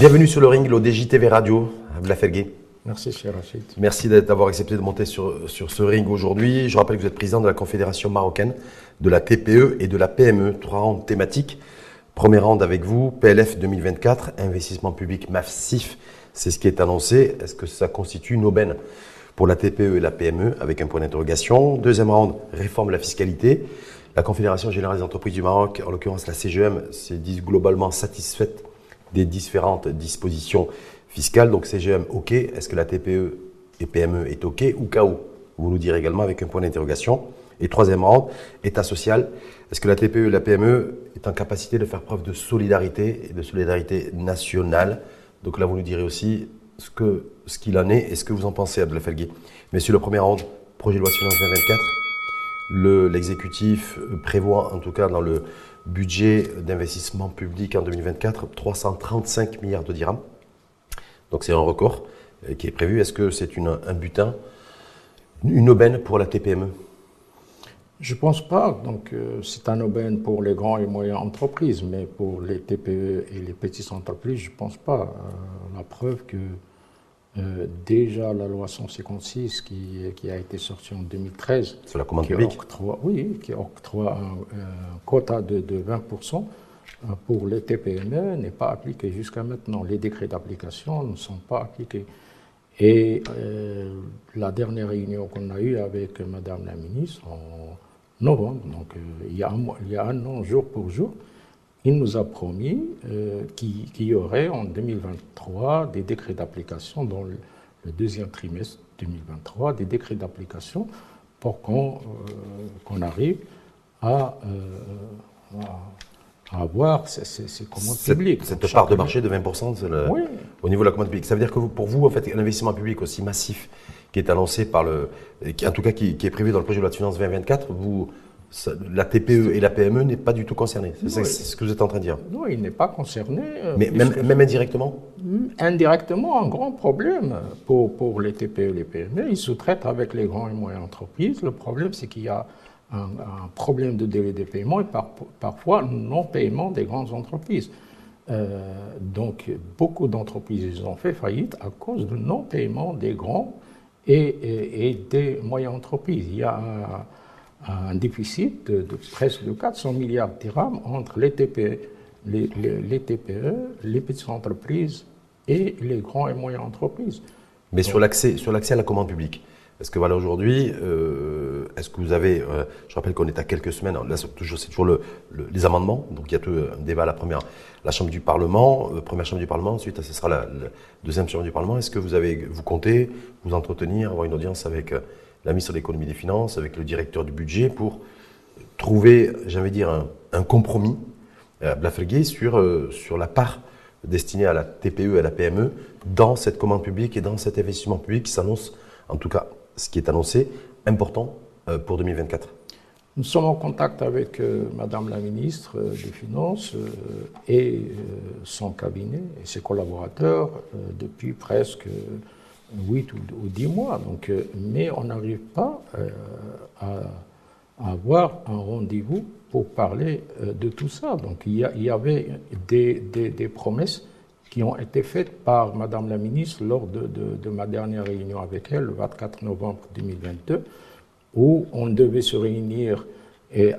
Bienvenue sur le ring, l'ODJ TV Radio, Abdelafelgué. Merci, cher Rachid. Merci d'avoir accepté de monter sur, sur ce ring aujourd'hui. Je rappelle que vous êtes président de la Confédération marocaine de la TPE et de la PME. Trois rangs thématiques. Premier rang avec vous, PLF 2024, investissement public massif. C'est ce qui est annoncé. Est-ce que ça constitue une aubaine pour la TPE et la PME avec un point d'interrogation? Deuxième round, réforme de la fiscalité. La Confédération Générale des Entreprises du Maroc, en l'occurrence la CGM, s'est dit globalement satisfaite des différentes dispositions fiscales. Donc CGM, OK. Est-ce que la TPE et PME est OK ou KO Vous nous direz également avec un point d'interrogation. Et troisième rang, État social. Est-ce que la TPE et la PME est en capacité de faire preuve de solidarité et de solidarité nationale? Donc là, vous nous direz aussi ce qu'il ce qu'il en est et ce que vous en pensez, Abdel Felgui. Messieurs, le premier round, projet de loi de finances 2024. L'exécutif prévoit, en tout cas dans le budget d'investissement public en 2024, 335 milliards de dirhams. Donc c'est un record euh, qui est prévu. Est-ce que c'est un butin, une aubaine pour la TPME Je ne pense pas. Donc euh, c'est un aubaine pour les grands et moyennes entreprises, mais pour les TPE et les petites entreprises, je ne pense pas. Euh, la preuve que déjà la loi 156 qui, qui, a été sortie en 2013, sur la commande publique, oui, qui octroie un, quota de, de 20% pour les TPME n'est pas appliqué jusqu'à maintenant. Les décrets d'application ne sont pas appliqués. Et euh, la dernière réunion qu'on a eue avec Madame la ministre en novembre, donc euh, il, y a un, il, y a un, an jour pour jour, il nous a promis euh, qu'il y aurait en 2023 des décrets d'application dans le, deuxième trimestre 2023, des décrets d'application pour qu'on arrive à, à avoir ces, commandes publiques. Cette part de marché de 20% au niveau de la commande publique. Ça veut dire que pour vous, en fait, un investissement public aussi massif qui est annoncé par le, qui, en tout cas qui, est prévu dans le projet de loi de finances 2024, vous, la TPE et la PME n'est pas du tout concernée. C'est ce que vous êtes en train de dire. Non, il n'est pas concerné. Euh, Mais même, même, indirectement Indirectement, un grand problème pour, pour les TPE et les PME. Ils sous-traitent avec les grands et moyennes entreprises. Le problème, c'est qu'il y a un, problème de délai de paiement et parfois non-paiement des grandes entreprises. Euh, donc, beaucoup d'entreprises ont fait faillite à cause du non-paiement des grands et, des moyennes entreprises. Il y a un, déficit de, presque de 400 milliards de dirhams entre les TPE, les, TPE, les petites entreprises et les grands et moyennes entreprises. Mais sur l'accès à la commande publique, est-ce que voilà aujourd'hui, euh, est-ce que vous avez, euh, je rappelle qu'on est à quelques semaines, là c'est toujours, le, les amendements, donc il y a tout un débat à la première, la chambre du Parlement, euh, première chambre du Parlement, ensuite ce sera la, deuxième chambre du Parlement. Est-ce que vous avez, vous comptez vous entretenir, avoir une audience avec la ministre de l'économie des finances, avec le directeur du budget pour trouver, j'avais dire, un, compromis, euh, sur sur la part destinée à la TPE et à la PME dans cette commande publique et dans cet investissement public qui s'annonce en tout cas ce qui est annoncé, important euh, pour 2024 Nous sommes en contact avec euh, Madame la ministre euh, des Finances et son cabinet et ses collaborateurs depuis presque 8 ou 10 mois. Donc, mais on n'arrive pas à, avoir un rendez-vous pour parler de tout ça. Donc il y, avait des, promesses qui ont été faites par Madame la ministre lors de, ma dernière réunion avec elle, le 24 novembre 2022, où on devait se réunir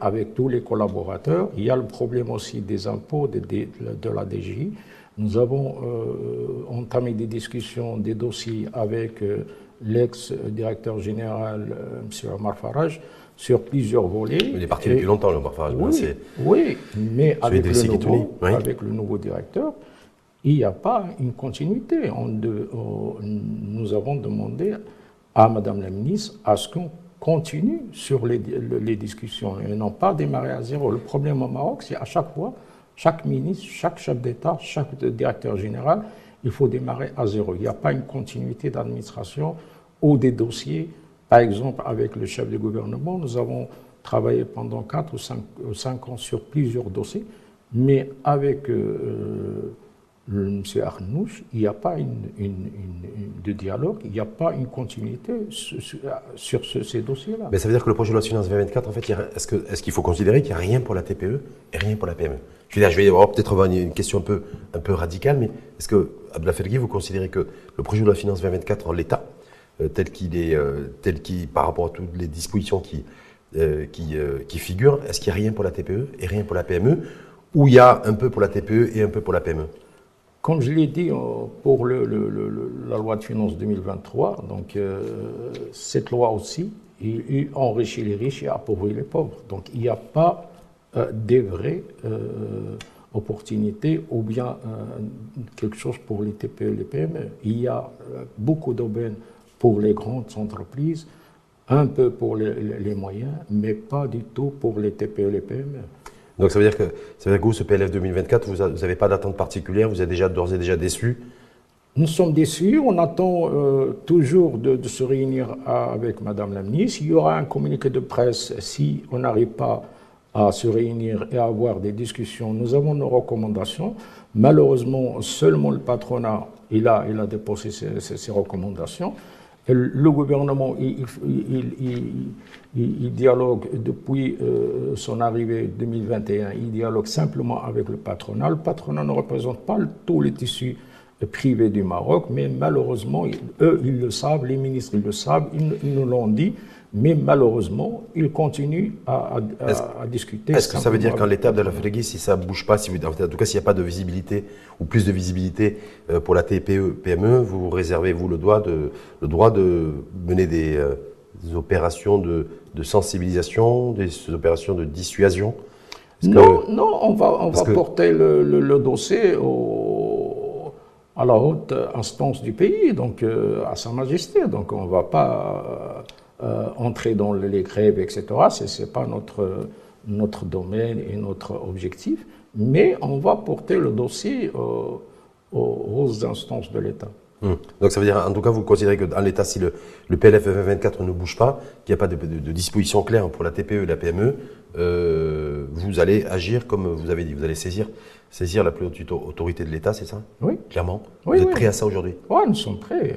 avec tous les collaborateurs. Il y a le problème aussi des impôts de, de, la DGI. Nous avons euh, entamé des discussions, des dossiers avec euh, l'ex-directeur général, euh, M. Omar Farage, sur plusieurs volets. Il est parti depuis longtemps, le Omar Farage. Oui, oui mais avec le, nouveau, avec le nouveau directeur, il n'y a pas une continuité. nous avons demandé à Madame la ministre à ce qu'on continue sur les, discussions et non pas démarrer à zéro. Le problème au Maroc, c'est à chaque fois, chaque ministre, chaque chef d'État, chaque directeur général, il faut démarrer à zéro. Il n'y a pas une continuité d'administration ou des dossiers. Par exemple, avec le chef du gouvernement, nous avons travaillé pendant 4 ou 5, ans sur plusieurs dossiers, mais avec... Euh, M. Arnouch, il n'y a pas une, de dialogue, il n'y a pas une continuité sur, ces dossiers-là. Mais ça veut dire que le projet de loi de finances 2024, en fait, est-ce qu'il faut considérer qu'il n'y a rien pour la TPE et rien pour la PME Je veux dire, je vais peut-être avoir une, question un peu, un peu radicale, mais est-ce que, Abdelfelgui, vous considérez que le projet de loi de finances 2024 en l'état, euh, tel qu'il est, euh, tel qu'il, par rapport à toutes les dispositions qui, euh, qui, qui figurent, est-ce qu'il n'y a rien pour la TPE et rien pour la PME ou il y a un peu pour la TPE et un peu pour la PME comme je l'ai dit pour la loi de finances 2023, donc cette loi aussi, il, enrichit les riches et appauvrit les pauvres. Donc il n'y a pas des vraies opportunités ou bien quelque chose pour les TPE et les PME. Il y a beaucoup d'aubaines pour les grandes entreprises, un peu pour les, moyens, mais pas du tout pour les TPE et les PME. Donc ça veut dire que, ça veut dire que vous, ce PLF 2024, vous n'avez pas d'attente particulière, vous êtes déjà d'ores et déjà déçu Nous sommes déçus, on attend euh, toujours de, se réunir avec Madame la ministre. Il y aura un communiqué de presse si on n'arrive pas à se réunir et à avoir des discussions. Nous avons nos recommandations. Malheureusement, seulement le patronat, il a, il a déposé ses recommandations le gouvernement, il, dialogue depuis euh, son arrivée 2021, il dialogue simplement avec le patronat. Le patronat ne représente pas tous les tissus privés du Maroc, mais malheureusement, eux, ils le savent, les ministres, ils le savent, ils nous l'ont dit mais malheureusement, il continue à, discuter. Est-ce que ça veut dire qu'en l'état de la Frégui, si ça ne bouge pas, si en tout cas s'il n'y a pas de visibilité ou plus de visibilité euh, pour la TPE, PME, vous réservez vous le droit de, le droit de mener des, euh, opérations de, sensibilisation, des opérations de dissuasion? Non, non, on va, on va porter le, dossier au, à la haute instance du pays, donc euh, à Sa Majesté. Donc on ne va pas euh, entrer dans les grèves, etc. Ce n'est pas notre, notre domaine et notre objectif, mais on va porter le dossier aux instances de l'État. Hum. Donc ça veut dire, en tout cas, vous considérez que dans l'État, si le, le PLF 2024 ne bouge pas, qu'il n'y a pas de, de, disposition claire pour la TPE et la PME, euh, vous allez agir comme vous avez dit, vous allez saisir, saisir la plus haute autorité de l'État, c'est ça? Oui. Clairement? Vous êtes prêt à ça aujourd'hui? Oui, nous sommes prêts.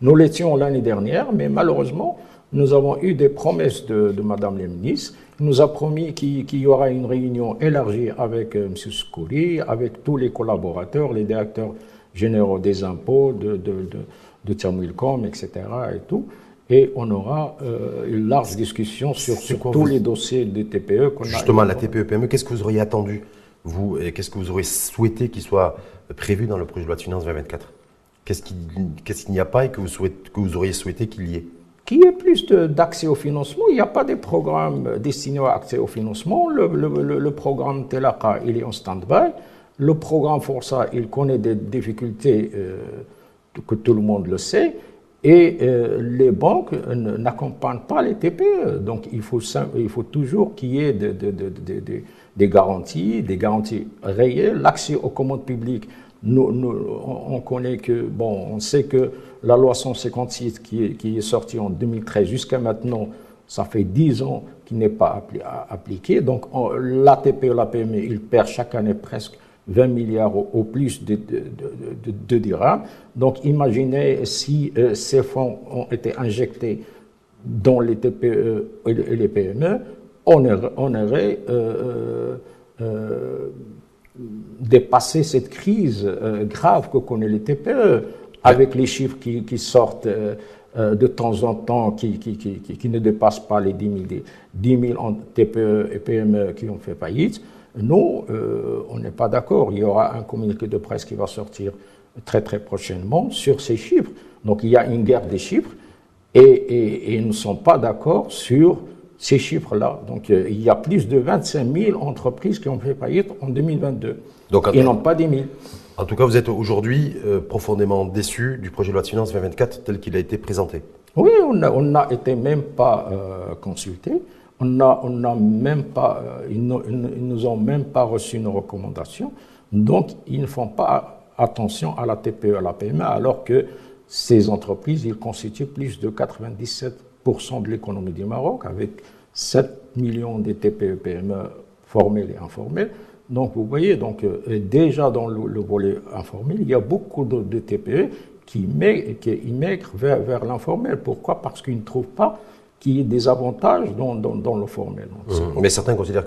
Nous l'étions l'année dernière, mais malheureusement, nous avons eu des promesses de, de Madame la ministre. Il nous a promis qu'il y aura une réunion élargie avec euh, M. Skouri, avec tous les collaborateurs, les directeurs généraux des impôts, de, de, de, etc. Et, tout. et on aura euh, une large discussion sur, tous les dossiers des TPE Justement, la TPE-PME, qu'est-ce que vous auriez attendu, vous, et qu'est-ce que vous auriez souhaité qu'il soit prévu dans le projet de loi de finances 2024 Qu'est-ce qu'il n'y a pas et que vous, souhaitez, que vous auriez souhaité qu'il y ait? Qui est plus d'accès au financement. Il n'y a pas de programme destiné à l'accès au financement. Le, programme Telaka, il est en stand-by. Le programme Força, il connaît des difficultés euh, que tout le monde le sait. Et euh, les banques n'accompagnent pas les TPE. Donc il faut toujours qu'il y ait des garanties, des garanties réelles. L'accès aux commandes publiques, on connaît que, bon, on sait que la loi 156 qui est, qui est sortie en 2013 jusqu'à maintenant, ça fait 10 ans qu'il n'est pas appliqué. Donc l'ATP et la PME, ils perdent chaque année presque 20 milliards au, plus de, de, dirhams. Donc imaginez si euh, ces fonds ont été injectés dans les TPE et les PME, on aurait, euh, euh, dépassé cette crise grave que connaît les TPE avec les chiffres qui, sortent euh, euh, de temps en temps, qui, qui, ne dépassent pas les 10 000, 10 000 TPE et PME qui ont fait faillite, nous, euh, on n'est pas d'accord. Il y aura un communiqué de presse qui va sortir très très prochainement sur ces chiffres. Donc il y a une guerre des chiffres et, nous ne sommes pas d'accord sur ces chiffres-là. Donc il y a plus de 25 000 entreprises qui ont fait faillite en 2022. Donc, et non pas 10 000. En tout cas, vous êtes aujourd'hui euh, profondément déçu du projet de loi de finances 2024 tel qu'il a été présenté. Oui, on n'a été même pas euh, consulté. On n'a on même pas, euh, ils, ne nous ont même pas reçu nos recommandations. Donc, ils ne font pas attention à la TPE, à la PME, alors que ces entreprises, ils constituent plus de 97% de l'économie du Maroc, avec 7 millions de TPE, PME formelles et informelles. Donc vous voyez, donc, déjà dans le, volet informel, il y a beaucoup de, TPE qui, immigrent vers, l'informel. Pourquoi? Parce qu'ils ne trouvent pas qu'il y ait des avantages dans, le formel. Mmh. Mais certains considèrent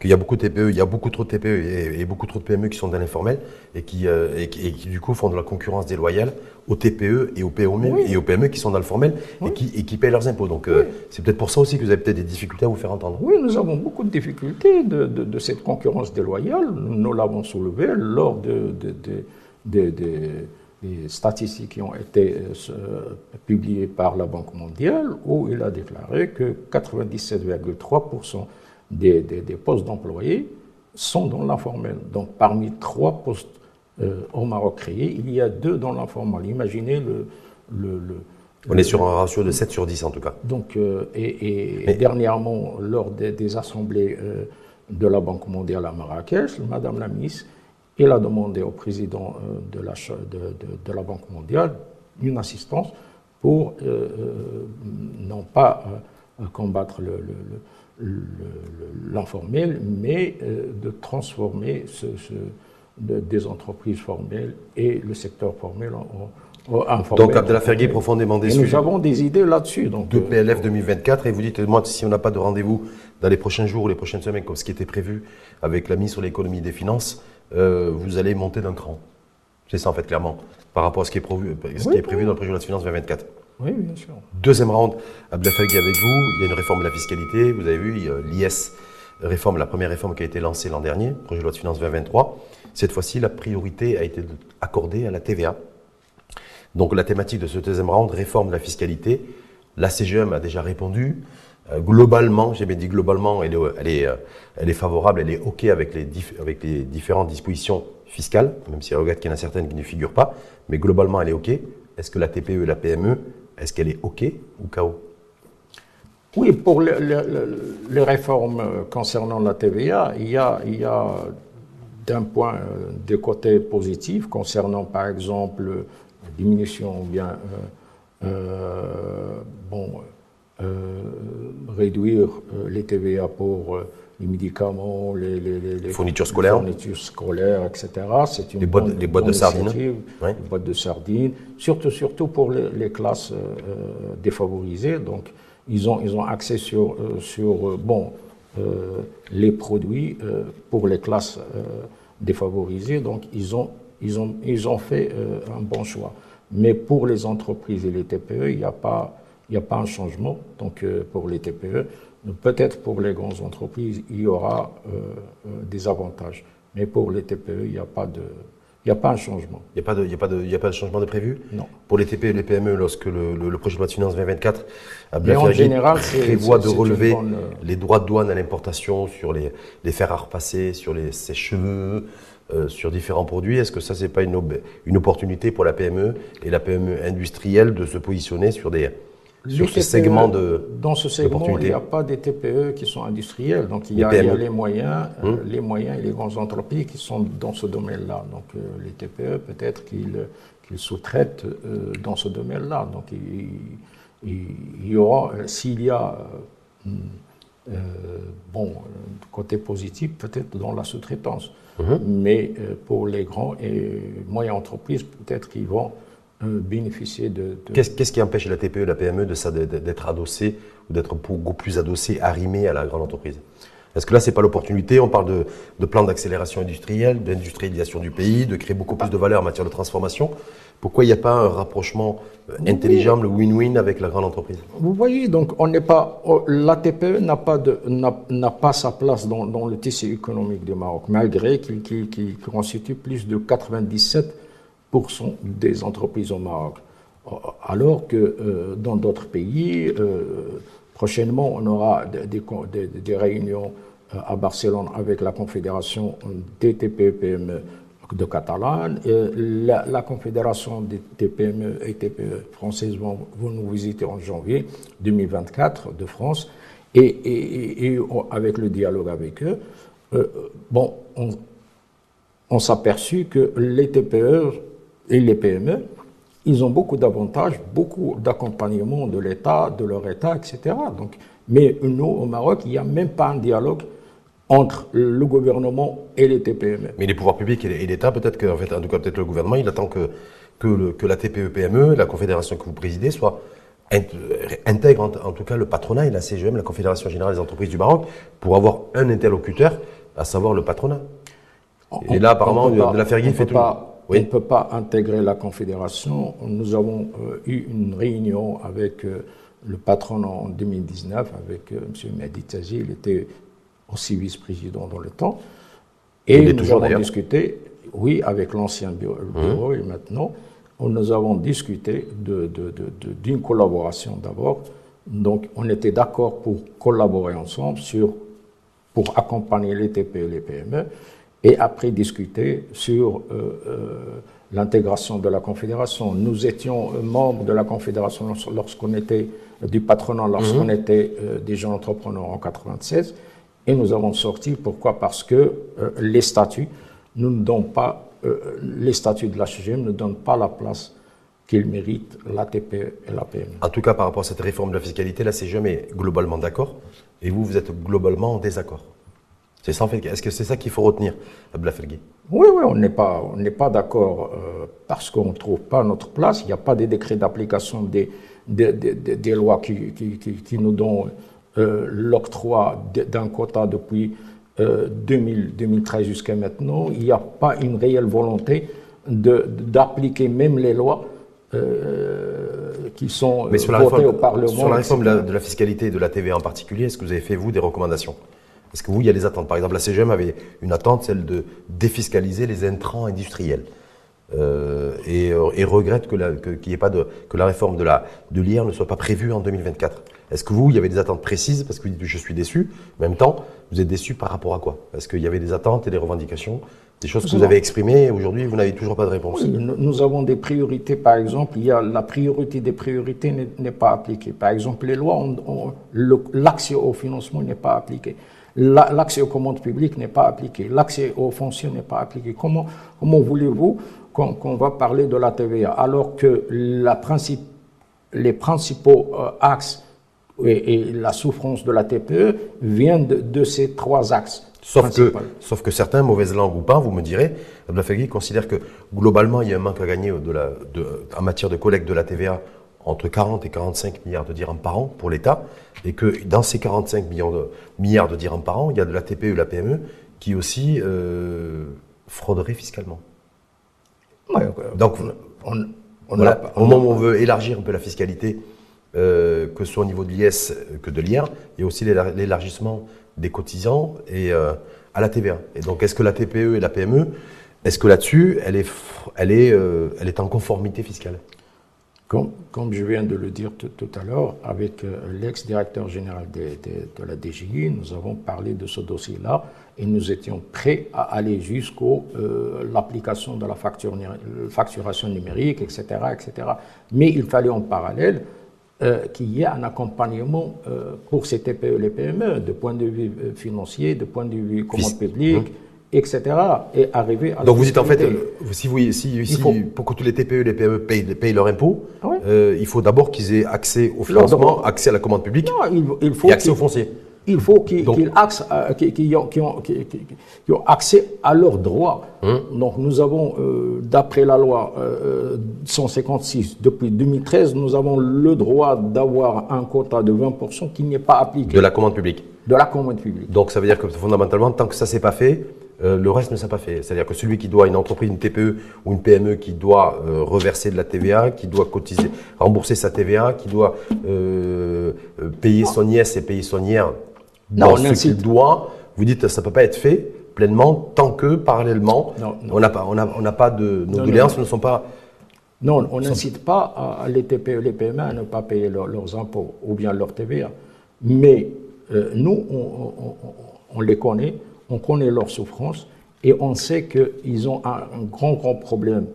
qu'il y a beaucoup de TPE, il y a beaucoup trop de TPE et, beaucoup trop de PME qui sont dans l'informel euh, et, qui, du coup font de la concurrence déloyale aux TPE et aux PME, et aux PME qui sont dans le formel et, qui, et qui payent leurs impôts. Donc euh, c'est peut-être pour ça aussi que vous avez peut-être des difficultés à vous faire entendre. Oui, nous avons beaucoup de difficultés de, de, cette concurrence déloyale. Nous l'avons soulevé lors de, de des statistiques qui ont été euh, publiées par la Banque mondiale, où il a déclaré que 97,3% des, des, des, postes d'employés sont dans l'informel. Donc parmi trois postes au Maroc créés, il y a deux dans l'informel. Imaginez le, le, on est sur un ratio de 7 sur 10 en tout cas. Donc, euh, et, dernièrement, lors des, des assemblées de la Banque mondiale à Marrakech, Madame la ministre il a demandé au président euh, de la, de, la Banque mondiale une assistance pour euh, euh, non pas combattre l'informel, mais de transformer ce, des entreprises formelles et le secteur formel en, informel. Donc Abdellah Fergui profondément déçu. nous avons des idées là-dessus. De PLF 2024 et vous dites, moi, si on n'a pas de rendez-vous dans les prochains jours ou les prochaines semaines, comme ce qui était prévu avec la mise sur l'économie des finances, euh, vous allez monter d'un cran. C'est ça en fait, clairement, par rapport à ce qui est prévu, ce qui est prévu dans le projet de loi de finances 2024. Oui, bien sûr. Deuxième round, Abdelfagui avec vous, il y a une réforme de la fiscalité, vous avez vu, l'IS réforme, la première réforme qui a été lancée l'an dernier, projet de loi de finances 2023. Cette fois-ci, la priorité a été accordée à la TVA. Donc la thématique de ce deuxième round, réforme de la fiscalité, la CGM a déjà répondu. Euh, globalement, j'ai bien dit globalement, elle est, elle, est, euh, favorable, elle est OK avec les, avec les différentes dispositions fiscales, même si elle regarde qu'il y en a certaines qui ne figurent pas, mais globalement, elle est OK. Est-ce que la TPE et la PME, est-ce qu'elle est OK ou KO Oui, pour les réformes concernant la TVA, il y a, il y a d'un point, euh, des côtés positifs concernant, par exemple, la diminution ou bien, bon, euh, réduire euh, les TVA pour euh, les médicaments, les, les, fournitures scolaires, fournitures scolaires, etc. C'est une les boîtes, les boîtes de sardines, les boîtes de sardines, surtout surtout pour les, classes défavorisées. Donc ils ont ils ont accès sur sur bon les produits pour les classes défavorisées. Donc ils ont ils ont ils ont fait un bon choix. Mais pour les entreprises et les TPE, il n'y a pas a pas un changement. Donc euh, pour les TPE, peut-être pour les grandes entreprises, il y aura euh, euh, des avantages. Mais pour les TPE, il n'y a pas de... Il n'y a pas un changement. Il n'y a, pas de, il a, pas de, il a pas de changement de prévu? Non. Pour les TPE et les PME, lorsque le, le, projet de loi de finances 2024 a bien en général, prévoit de relever les droits de douane à l'importation sur les, les fers à repasser, sur les sèche-cheveux, sur différents produits. Est-ce que ça, c'est pas une, une opportunité pour la PME et la PME industrielle de se positionner sur des, sur ce segment de Dans ce segment, il n'y a pas des TPE qui sont industriels. Donc il y a, les, moyens, euh, hum. les moyens et les grandes entreprises qui sont dans ce domaine-là. Donc euh, les TPE, peut-être qu'ils sous-traitent euh, dans ce domaine-là. Donc il, y aura, s'il y a, bon, côté positif, peut-être dans la sous-traitance. Hum. Mais pour les grands et moyennes entreprises, peut-être qu'ils vont bénéficier de... Qu'est-ce qui empêche la TPE la PME d'être adossée ou d'être beaucoup plus adossée, arrimée à la grande entreprise? Est-ce que là, c'est pas l'opportunité? On parle de, de plan d'accélération industrielle, d'industrialisation du pays, de créer beaucoup plus de valeur en matière de transformation. Pourquoi il n'y a pas un rapprochement euh, intelligent, le win-win avec la grande entreprise? Vous voyez, donc on n'est pas, oh, la TPE n'a pas de, n'a pas sa place dans, dans, le tissu économique du Maroc, malgré qu'il constitue plus de 97 des entreprises au Maroc. Alors que euh, dans d'autres pays, euh, prochainement, on aura des, réunions euh, à Barcelone avec la Confédération des TPE-PME de Catalogne. La, Confédération des TPME et TPE françaises vont, nous visiter en janvier 2024 de France. Et, avec le dialogue avec eux, bon, on, on s'est aperçu que les TPE et les PME, ils ont beaucoup d'avantages, beaucoup d'accompagnement de l'État, de leur État, etc. Donc, mais nous, au Maroc, il n'y a même pas un dialogue entre le gouvernement et les TPME. Mais les pouvoirs publics et l'État, peut-être que, en fait, en tout cas, peut-être le gouvernement, il attend que, que, que la TPE-PME, la confédération que vous présidez, soit intègre en, tout cas le patronat et la CGM, la Confédération Générale des Entreprises du Maroc, pour avoir un interlocuteur, à savoir le patronat. et là, apparemment, de la Fergie fait tout. On ne peut pas intégrer la Confédération. Nous avons euh, eu une réunion avec euh, le patronat en 2019, avec euh, M. Mehdi Il était aussi vice-président dans le temps. Et nous avons discuté, oui, avec l'ancien bureau, mmh. et maintenant, nous avons discuté d'une collaboration d'abord. Donc, on était d'accord pour collaborer ensemble sur, pour accompagner les TPE et les PME, et après discuter sur euh, euh, l'intégration de la Confédération. Nous étions membres de la Confédération lorsqu'on était du patronat, lorsqu'on mmh. était euh, des jeunes entrepreneurs en 96, et nous avons sorti. Pourquoi? Parce que les statuts nous ne donnent pas euh, les statuts de la CGM ne donnent pas la place qu'ils méritent l'ATP et la PME. En tout cas, par rapport à cette réforme de la fiscalité, la CGM est globalement d'accord et vous, vous êtes globalement en désaccord. C'est ça, en fait. Est-ce que c'est ça qu'il faut retenir, Ablafelgui Oui, oui, on n'est pas, on n'est pas d'accord euh, parce qu'on ne trouve pas notre place. Il n'y a pas des décrets d'application des, des, des, lois qui, qui, qui, nous donnent euh, l'octroi d'un quota depuis 2013 euh, jusqu'à maintenant, il n'y a pas une réelle volonté d'appliquer même les lois euh, qui sont Mais sur votées au Parlement. Sur la réforme de la, fiscalité et de la TVA en particulier, est-ce que vous avez fait, vous, des recommandations? Est-ce que vous, il y a des attentes Par exemple, la CGM avait une attente, celle de défiscaliser les intrants industriels. Euh, et, regrette que, la, ait pas de, que la réforme de la de l'IR ne soit pas prévue en 2024. Est-ce que vous, il y avait des attentes précises Parce que je suis déçu. En même temps, vous êtes déçu par rapport à quoi? Est-ce qu'il y avait des attentes et des revendications Des choses que vous avez exprimées et aujourd'hui, vous n'avez toujours pas de réponse? Nous avons des priorités, par exemple. Il y a la priorité des priorités n'est pas appliquée. Par exemple, les lois, l'accès au financement n'est pas appliqué. L'accès aux commandes publiques n'est pas appliqué. L'accès aux fonciers n'est pas appliqué. Comment, comment voulez-vous qu'on va parler de la TVA alors que la principe, les principaux euh, axes et, la souffrance de la TPE vient de, ces trois axes. Sauf que, sauf que certains, mauvaises langues ou pas, vous me direz, Abdelfagui considère que globalement, il y a un manque à gagner de la, de, en matière de collecte de la TVA entre 40 et 45 milliards de dirhams par an pour l'État, et que dans ces 45 milliards de, milliards de dirhams par an, il y a de la TPE et la PME qui aussi euh, frauderaient fiscalement. Donc, on, au moment où on veut élargir un peu la fiscalité euh, que ce soit au niveau de l'IS que de l'IR, il y a aussi l'élargissement des cotisants et euh, à la TVA. Et donc, est-ce que la TPE et la PME, est-ce que là-dessus, elle est, elle, est, euh, elle est en conformité fiscale? Comme, comme, je viens de le dire tout, à l'heure, avec l'ex-directeur général de, de, la DGI, nous avons parlé de ce dossier-là et nous étions prêts à aller jusqu'à l'application de la facture, facturation numérique, etc., etc. Mais il fallait en parallèle euh, qu'il y ait un accompagnement euh, pour ces TPE et les PME, de point de vue euh, financier, de point de vue commande publique, etc. Et arriver à Donc vous dites en fait, si vous, si, pour que tous les TPE les PME payent, payent leur impôt, ah il faut d'abord qu'ils aient accès au financement, accès à la commande publique il, faut et accès au foncier il faut qu'ils euh, ont, accès à leurs droits. Hein? Donc nous avons, euh, d'après la loi 156, euh, depuis 2013, nous avons le droit d'avoir un quota de 20% qui n'est pas appliqué. De la commande publique De la commande publique. Donc ça veut dire que fondamentalement, tant que ça ne s'est pas fait, le reste ne s'est pas fait. C'est-à-dire que celui qui doit, une entreprise, une TPE ou une PME qui doit reverser de la TVA, qui doit cotiser, rembourser sa TVA, qui doit payer son IS et payer son IR non, ce qu'il doit, vous dites que ça ne peut pas être fait pleinement tant que parallèlement on n'a pas, on a, on pas de nos doléances ne sont pas. Non, on n'incite pas à les TPE, les PME à ne pas payer leurs impôts ou bien leur TVA. Mais euh, nous, on, les connaît, on connaît leurs souffrances et on sait qu'ils ont un, grand, grand problème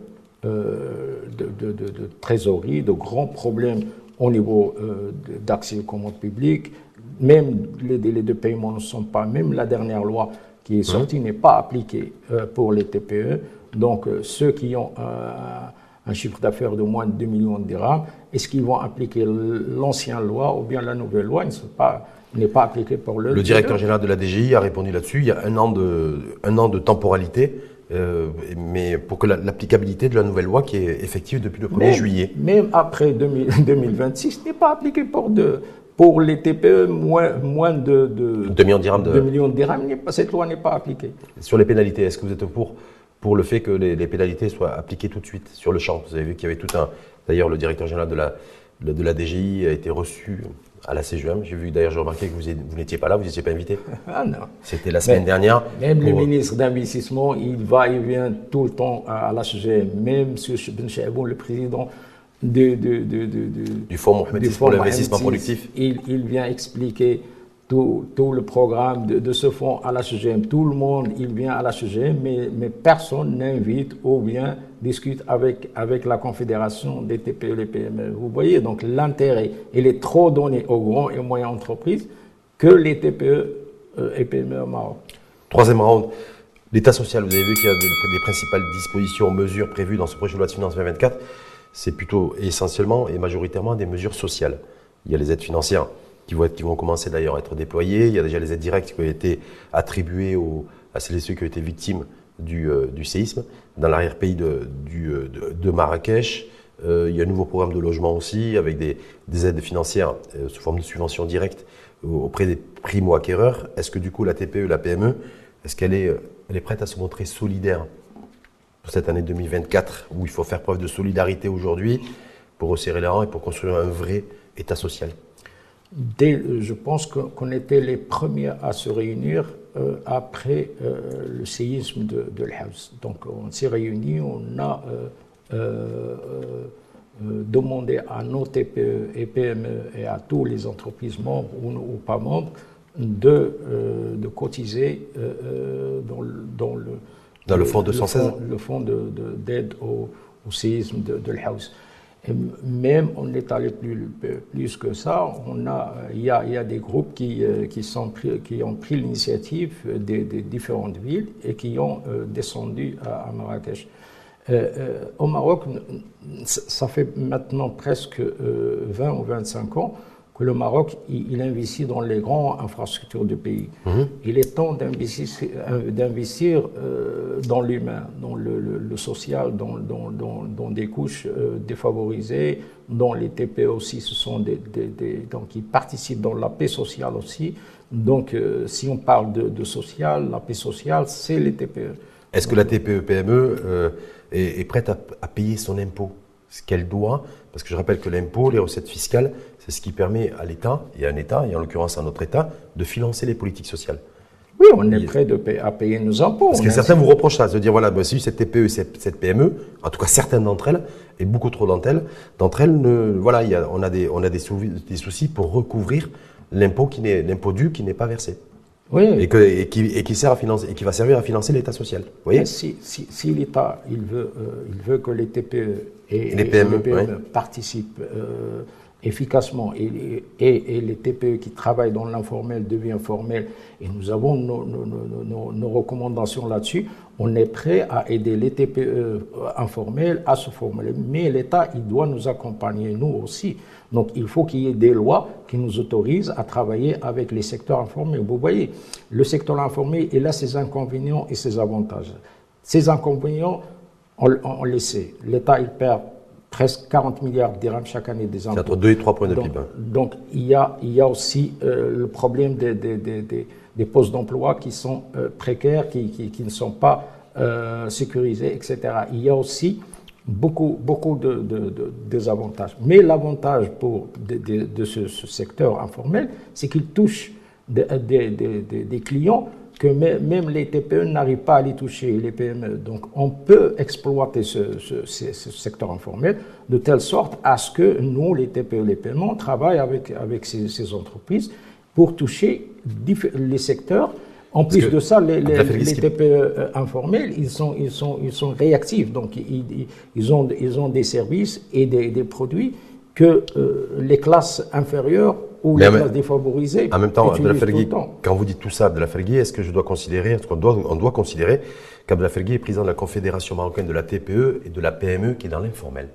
euh, de, trésorerie, de grands problèmes au niveau euh, d'accès aux commandes publiques, même les délais de paiement ne sont pas, même la dernière loi qui est sortie n'est pas appliquée euh, pour les TPE. Donc ceux qui ont un chiffre d'affaires de moins de 2 millions de dirhams, est-ce qu'ils vont appliquer l'ancienne loi ou bien la nouvelle loi? Il n'est pas appliqué pour le. Le directeur général de la DGI a répondu là-dessus. Il y a un an de, un an de temporalité, euh, mais pour que l'applicabilité de la nouvelle loi qui est effective depuis le 1er juillet. Même après 2026, n'est pas appliqué pour de, pour les TPE, moins, moins de, de 2 millions de dirhams. De... millions de dirhams, cette loi n'est pas appliquée. Sur les pénalités, est-ce que vous êtes pour, pour le fait que les, les, pénalités soient appliquées tout de suite sur le champ? Vous avez vu qu'il y avait tout un. D'ailleurs, le directeur général de la, de la DGI a été reçu à la CGM. J'ai vu d'ailleurs, j'ai remarqué que vous, vous n'étiez pas là, vous n'étiez pas invité. Ah non. C'était la semaine dernière. Même le ministre d'investissement, il va et vient tout le temps à, la CGM. Même M. Ben Chaboun, le président de, de, de, du Fonds Mohamed pour l'investissement productif, il, il, vient expliquer tout, le programme de, ce fonds à la CGM. Tout le monde, il vient à la CGM, mais, personne n'invite ou bien discute avec, avec la Confédération des TPE et les PME. Vous voyez, donc l'intérêt, il est trop donné aux grands et moyennes entreprises que les TPE euh, et PME au Maroc. Troisième round, l'État social. Vous avez vu qu'il y a des, principales dispositions, mesures prévues dans ce projet de loi de finances 2024. C'est plutôt essentiellement et majoritairement des mesures sociales. Il y a les aides financières qui vont, être, qui vont commencer d'ailleurs à être déployées. Il y a déjà les aides directes qui ont été attribuées aux, à celles et ceux qui ont été victimes du, euh, du séisme dans l'arrière-pays de, euh, de, Marrakech. Euh, il y a un nouveau programme de logement aussi avec des, des aides financières sous forme de subventions directes auprès des primo-acquéreurs. Est-ce que du coup la TPE, la PME, est-ce qu'elle est, elle est prête à se montrer solidaire pour cette année 2024 où il faut faire preuve de solidarité aujourd'hui pour resserrer les rangs et pour construire un vrai État social Dès, je pense qu'on était les premiers à se réunir euh, après euh, le séisme de, de Donc on s'est réunis, on a euh, demandé à nos TPE et PME et à tous les entreprises membres ou, pas membres de, de cotiser dans, dans, le, dans le fonds 216 Le fonds d'aide au, au, séisme de, de et même on est allé plus, plus que ça, on a, il, y a, y a des groupes qui, euh, qui, ont pris l'initiative des, différentes villes et qui ont euh, descendu à, Marrakech. Euh, au Maroc, ça fait maintenant presque 20 ou 25 ans que le Maroc, il, investit dans les grandes infrastructures du pays. Mhm. Il est temps d'investir, d'investir euh, dans l'humain, dans le, social, dans, dans, dans, des couches euh, défavorisées, dont les TPE aussi, ce sont des, donc ils participent dans la paix sociale aussi. Donc, euh, si on parle de, social, la paix sociale, c'est les TPE. Est-ce que la TPE-PME est, est, prête à, à payer son impôt, ce qu'elle doit Parce que je rappelle que l'impôt, les recettes fiscales, c'est ce qui permet à l'État, et à un État, et en l'occurrence à notre État, de financer les politiques sociales. Oui, on est prêt de à payer nos impôts. Parce que certains vous reprochent ça, de dire voilà, bah, si cette TPE, cette, cette PME, en tout cas certaines d'entre elles, et beaucoup trop d'entre elles, d'entre elles, ne, voilà, y a, on a des, on a des, soucis pour recouvrir l'impôt qui n'est, l'impôt dû qui n'est pas versé. Oui. Et, que, et, qui, et qui sert à financer, et qui va servir à financer l'État social. Vous voyez si, si, si l'État il veut, euh, il veut que les TPE et, les PME, PME participent. Euh, efficacement et, les TPE qui travaillent dans l'informel deviennent formels et nous avons nos, recommandations là-dessus, on est prêt à aider les TPE informels à se former. Mais l'État, il doit nous accompagner, nous aussi. Donc il faut qu'il y ait des lois qui nous autorisent à travailler avec les secteurs informels. Vous voyez, le secteur informel, il a ses inconvénients et ses avantages. Ces inconvénients, on, on le sait. L'État, il perd presque 40 milliards de dirhams chaque année des impôts. C'est entre 2 et 3 points de PIB. Hein. Donc, il y a, il y a aussi euh, le problème des, des, des, des postes d'emploi qui sont euh, précaires, qui, qui, qui, ne sont pas euh, sécurisés, etc. Il y a aussi beaucoup, beaucoup de, de, désavantages. Mais l'avantage pour de, ce, ce, secteur informel, c'est qu'il touche des clients que même les TPE n'arrivent pas à les toucher, les PME. Donc on peut exploiter ce, secteur informel de telle sorte à ce que nous, les TPE, les PME, travaillent avec, avec ces, entreprises pour toucher les secteurs. En plus de ça, les, TPE euh, informels, ils sont, ils, sont, ils sont réactifs. Donc ils, ils, ont, ils ont des services et des, des produits que euh, les classes inférieures ou les classes défavorisées. En même temps, quand vous dites tout ça, Abdelafelgui, est-ce que je dois considérer, est-ce qu'on doit, on doit considérer qu'Abdelafelgui est président de la Confédération marocaine de la TPE et de la PME qui est dans l'informel?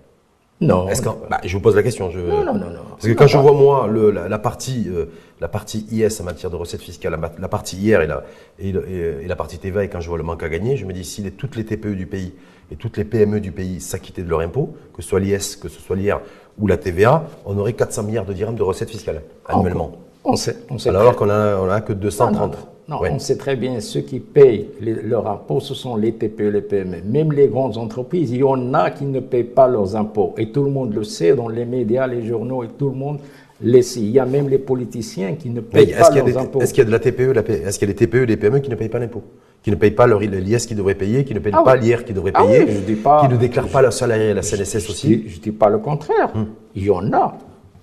Non. Bah, je vous pose la question. Je... Non, non, non, Parce que quand je vois, moi, le, la, partie, euh, la partie IS en matière de recettes fiscales, la, partie IR et la, et, et, la partie TVA, et quand je vois le manque à gagner, je me dis, si les, toutes les TPE du pays et toutes les PME du pays s'acquittaient de leur impôt, que ce soit l'IS, que ce soit l'IR ou la TVA, on aurait 400 milliards de dirhams de recettes fiscales annuellement. On sait. On sait Alors qu'on n'a on a que 230. Non, on sait très bien, ceux qui payent leurs impôts, ce sont les TPE, les PME. Même les grandes entreprises, il y en a qui ne payent pas leurs impôts. Et tout le monde le sait dans les médias, les journaux, et tout le monde le sait. Il y a même les politiciens qui ne payent pas leurs impôts. Est-ce qu'il y a de la TPE, est-ce qu'il y a des TPE, des PME qui ne payent pas l'impôt? Qui ne payent pas leur l'IS qu'ils devraient payer, qui ne payent ah pas l'IR qu'ils devraient ah payer, qui ne déclarent pas leur salarié et la CNSS aussi Je ne dis pas le contraire. Hum. Il y en a.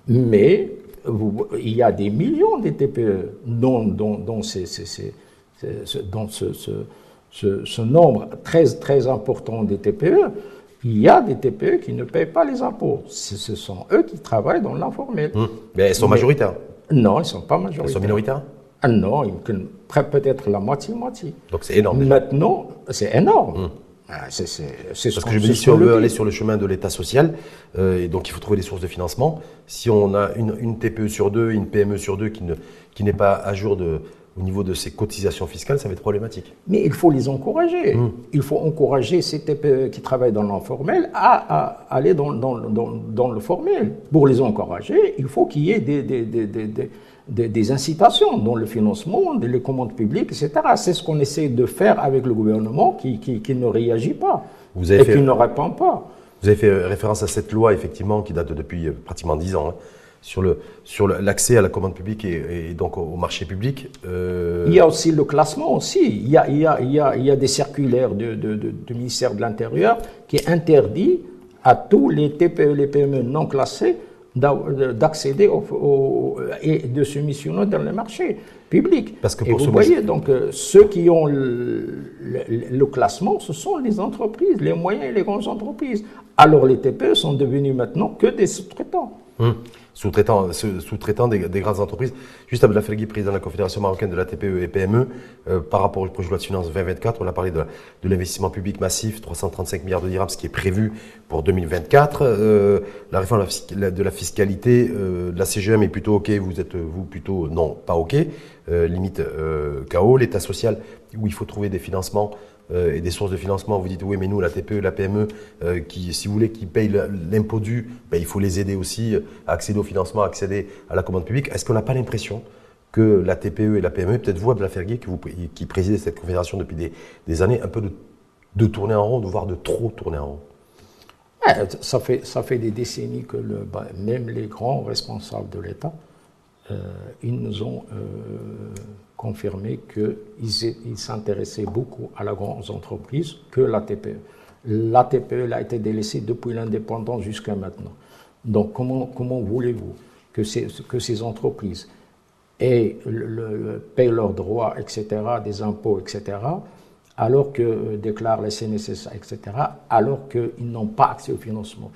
Mais il y a des millions de TPE dont, dont, ce, ce, ce, nombre très, très important des TPE, il y a des TPE qui ne payent pas les impôts. Ce sont eux qui travaillent dans l'informel. Hum. Mais elles sont majoritaires Non, elles ne sont pas majoritaires. Elles sont minoritaires ah Non, peut-être la moitié-moitié. Donc c'est énorme. Maintenant, c'est énorme. Hum. C'est Parce que je me dis, si on veut aller sur le chemin de l'État social, euh, et donc il faut trouver des sources de financement, si on a une, une TPE sur deux, une PME sur deux qui n'est qui pas à jour de, au niveau de ces cotisations fiscales, ça va être problématique. Mais il faut les encourager. Mmh. Il faut encourager ces TPE qui travaillent dans l'informel à, aller dans, dans, dans, le formel. Pour les encourager, il faut qu'il y ait des, des, des, des, incitations dans le financement, dans les commandes publiques, etc. C'est ce qu'on essaie de faire avec le gouvernement qui, qui, qui ne réagit pas Vous avez et qui ne répond pas. Vous avez fait référence à cette loi, effectivement, qui date depuis pratiquement dix ans. Hein sur le sur l'accès à la commande publique et, donc au, marché public. Euh, il y a aussi le classement aussi. Il y a, il y a, il y a, il y a des circulaires du de, de, ministère de l'Intérieur qui interdit à tous les TPE, les PME non classés d'accéder au, et de se missionner dans le marché public. Parce que pour et vous voyez, donc, euh, ceux qui ont le, le, classement, ce sont les entreprises, les moyennes et les grandes entreprises. Alors les TPE sont devenus maintenant que des sous-traitants. Hum sous-traitant sous des, des, grandes entreprises. Juste Abdel président de la Confédération marocaine de la TPE et PME, euh, par rapport au projet de loi de finances 2024, on a parlé de, de l'investissement public massif, 335 milliards de dirhams, ce qui est prévu pour 2024. Euh, la réforme de la fiscalité, euh, de la CGM est plutôt OK, vous êtes vous plutôt non, pas OK, euh, limite KO. L'État social, où il faut trouver des financements euh, et des sources de financement, vous dites oui, mais nous, la TPE, la PME, euh, qui, si vous voulez, qui payent l'impôt dû, ben, il faut les aider aussi à accéder au financement, à accéder à la commande publique. Est-ce qu'on n'a pas l'impression que la TPE et la PME, peut-être vous, Abdel que vous, qui présidez cette confédération depuis des, années, un peu de, de, tourner en rond, voire de trop tourner en rond? Ça, fait, ça fait des décennies que ben, même les grands responsables de l'État, euh, ils nous ont confirmé qu'ils s'intéressaient beaucoup à la grande entreprise que la TPE. TPE a été délaissée depuis l'indépendance jusqu'à maintenant. Donc comment, comment voulez-vous que ces, que ces entreprises aient le, payent leurs droits, etc., des impôts, etc., alors que euh, déclarent les CNSS, etc., alors qu'ils n'ont pas accès au financement?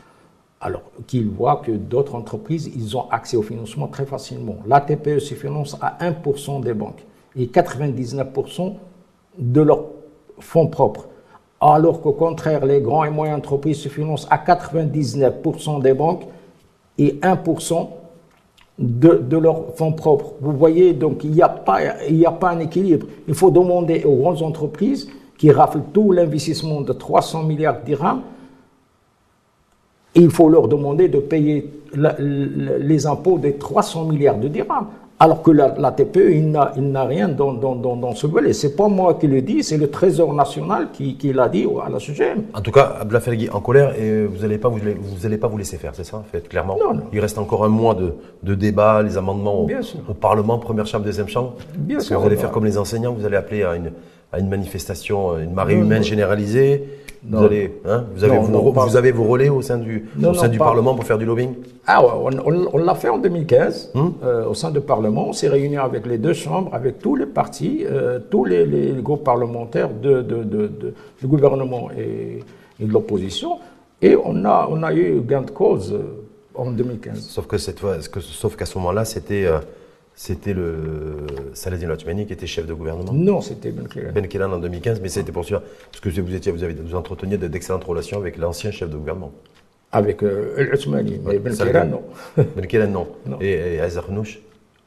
Alors qu'ils voient que d'autres entreprises, ils ont accès au financement très facilement. La TPE se finance à 1% des banques et 99% de leurs fonds propres. Alors qu'au contraire, les grands et moyennes entreprises se financent à 99% des banques et 1% de, de, leurs fonds propres. Vous voyez, donc il n'y a, pas, a pas un équilibre. Il faut demander aux grandes entreprises qui raflent tout l'investissement de 300 milliards de dirhams, il faut leur demander de payer les impôts de 300 milliards de dirhams. Alors que la, TPE, il n'a rien dans, dans, dans, ce volet. Ce n'est pas moi qui le dis, c'est le Trésor national qui, qui l'a dit à la CGM. En tout cas, Abdelafelgui en colère et vous n'allez pas vous, vous allez pas vous laisser faire, c'est ça, en fait, clairement non, Il reste encore un mois de, de débat, les amendements au, Parlement, première chambre, deuxième chambre. Bien sûr. vous allez faire comme les enseignants, vous allez appeler à une, à une manifestation, une marée humaine généralisée. Vous, allez, hein, vous, avez vos, vous, avez vos, relais au sein du, au sein du Parlement pour faire du lobbying? Ah ouais, on, l'a fait en 2015 hum? euh, au sein du Parlement. On s'est réunis avec les deux chambres, avec tous les partis, euh, tous les, les, groupes parlementaires de, de, de, du gouvernement et, de l'opposition. Et on a, on a eu gain de cause euh, en 2015. Sauf que cette fois, sauf qu'à ce moment-là, c'était c'était le Saladin Latmani qui était chef de gouvernement Non, c'était Ben Kellan. Ben Kellan en 2015, mais c'était pour sûr, parce que vous, étiez, vous avez vous entreteniez d'excellentes relations avec l'ancien chef de gouvernement. Avec euh, El Othmani, mais Ben Kira, non. Ben Kira, non. Non. Et, et Azer Khnouch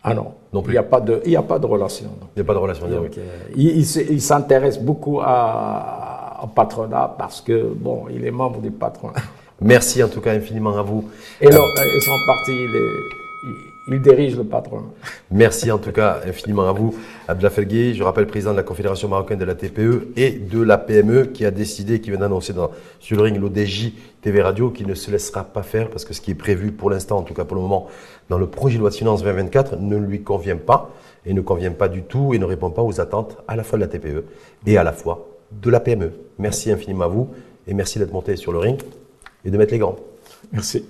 Ah non, Non il plus. n'y a, pas de- il y a pas de relation. non. Il n'y a pas de relation Donc, euh, il il il s'intéresse beaucoup à, au patronat parce que, bon, il est membre du patronat. Merci en tout cas infiniment à vous. Et, là, et son parti, il, est- il- dirige le patronat. Merci en tout cas infiniment à vous, Abdel Felgui. Je rappelle président de la Confédération marocaine de la TPE et de la PME qui a décidé, qui vient d'annoncer dans- sur le ring l'ODJ TV Radio qui ne se laissera pas faire parce que ce qui est prévu pour l'instant, en tout cas pour le moment, dans le projet de loi de finances 2024 ne lui convient pas et ne convient pas du tout et ne répond pas aux attentes à la fois de la TPE et à la fois de la PME. Merci infiniment à vous et merci d'être monté sur le ring et de mettre les gants. Merci.